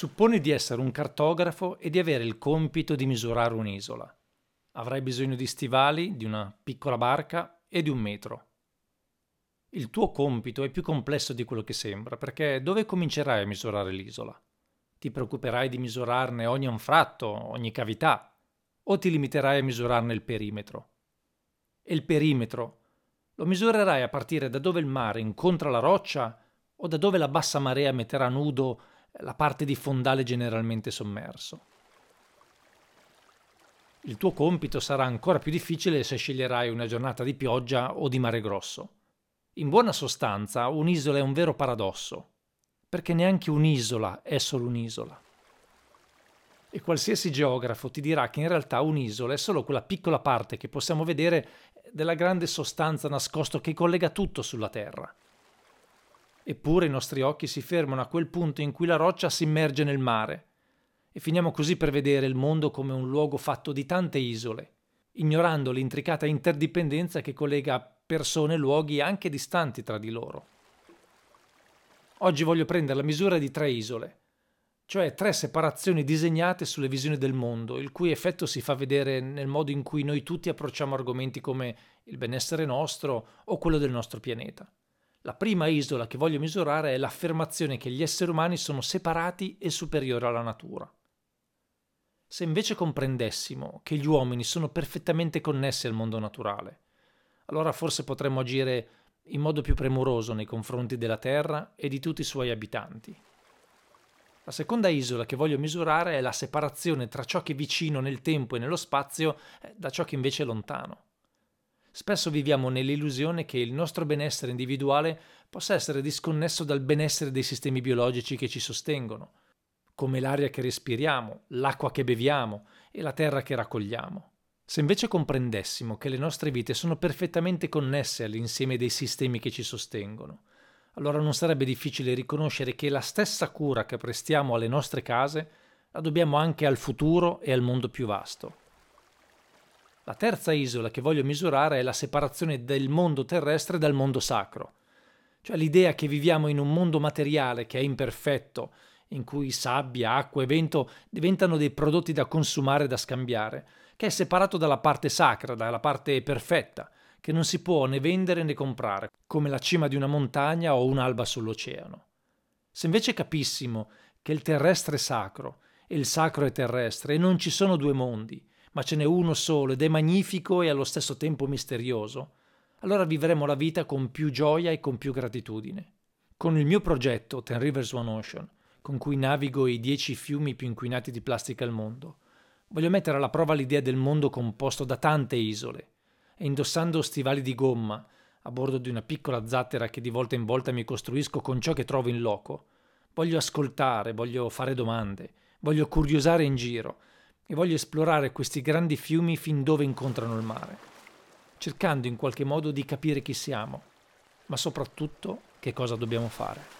Supponi di essere un cartografo e di avere il compito di misurare un'isola. Avrai bisogno di stivali, di una piccola barca e di un metro. Il tuo compito è più complesso di quello che sembra, perché dove comincerai a misurare l'isola? Ti preoccuperai di misurarne ogni anfratto, ogni cavità, o ti limiterai a misurarne il perimetro? E il perimetro lo misurerai a partire da dove il mare incontra la roccia o da dove la bassa marea metterà nudo la parte di fondale generalmente sommerso. Il tuo compito sarà ancora più difficile se sceglierai una giornata di pioggia o di mare grosso. In buona sostanza, un'isola è un vero paradosso, perché neanche un'isola è solo un'isola. E qualsiasi geografo ti dirà che in realtà un'isola è solo quella piccola parte che possiamo vedere della grande sostanza nascosto che collega tutto sulla Terra. Eppure i nostri occhi si fermano a quel punto in cui la roccia si immerge nel mare e finiamo così per vedere il mondo come un luogo fatto di tante isole, ignorando l'intricata interdipendenza che collega persone e luoghi anche distanti tra di loro. Oggi voglio prendere la misura di tre isole, cioè tre separazioni disegnate sulle visioni del mondo, il cui effetto si fa vedere nel modo in cui noi tutti approcciamo argomenti come il benessere nostro o quello del nostro pianeta. La prima isola che voglio misurare è l'affermazione che gli esseri umani sono separati e superiori alla natura. Se invece comprendessimo che gli uomini sono perfettamente connessi al mondo naturale, allora forse potremmo agire in modo più premuroso nei confronti della Terra e di tutti i suoi abitanti. La seconda isola che voglio misurare è la separazione tra ciò che è vicino nel tempo e nello spazio eh, da ciò che invece è lontano. Spesso viviamo nell'illusione che il nostro benessere individuale possa essere disconnesso dal benessere dei sistemi biologici che ci sostengono, come l'aria che respiriamo, l'acqua che beviamo e la terra che raccogliamo. Se invece comprendessimo che le nostre vite sono perfettamente connesse all'insieme dei sistemi che ci sostengono, allora non sarebbe difficile riconoscere che la stessa cura che prestiamo alle nostre case la dobbiamo anche al futuro e al mondo più vasto. La terza isola che voglio misurare è la separazione del mondo terrestre dal mondo sacro, cioè l'idea che viviamo in un mondo materiale che è imperfetto, in cui sabbia, acqua e vento diventano dei prodotti da consumare e da scambiare, che è separato dalla parte sacra, dalla parte perfetta, che non si può né vendere né comprare, come la cima di una montagna o un'alba sull'oceano. Se invece capissimo che il terrestre è sacro e il sacro è terrestre e non ci sono due mondi, ma ce n'è uno solo ed è magnifico e allo stesso tempo misterioso, allora vivremo la vita con più gioia e con più gratitudine. Con il mio progetto Ten Rivers One Ocean, con cui navigo i dieci fiumi più inquinati di plastica al mondo, voglio mettere alla prova l'idea del mondo composto da tante isole, e indossando stivali di gomma, a bordo di una piccola zattera che di volta in volta mi costruisco con ciò che trovo in loco, voglio ascoltare, voglio fare domande, voglio curiosare in giro, e voglio esplorare questi grandi fiumi fin dove incontrano il mare, cercando in qualche modo di capire chi siamo, ma soprattutto che cosa dobbiamo fare.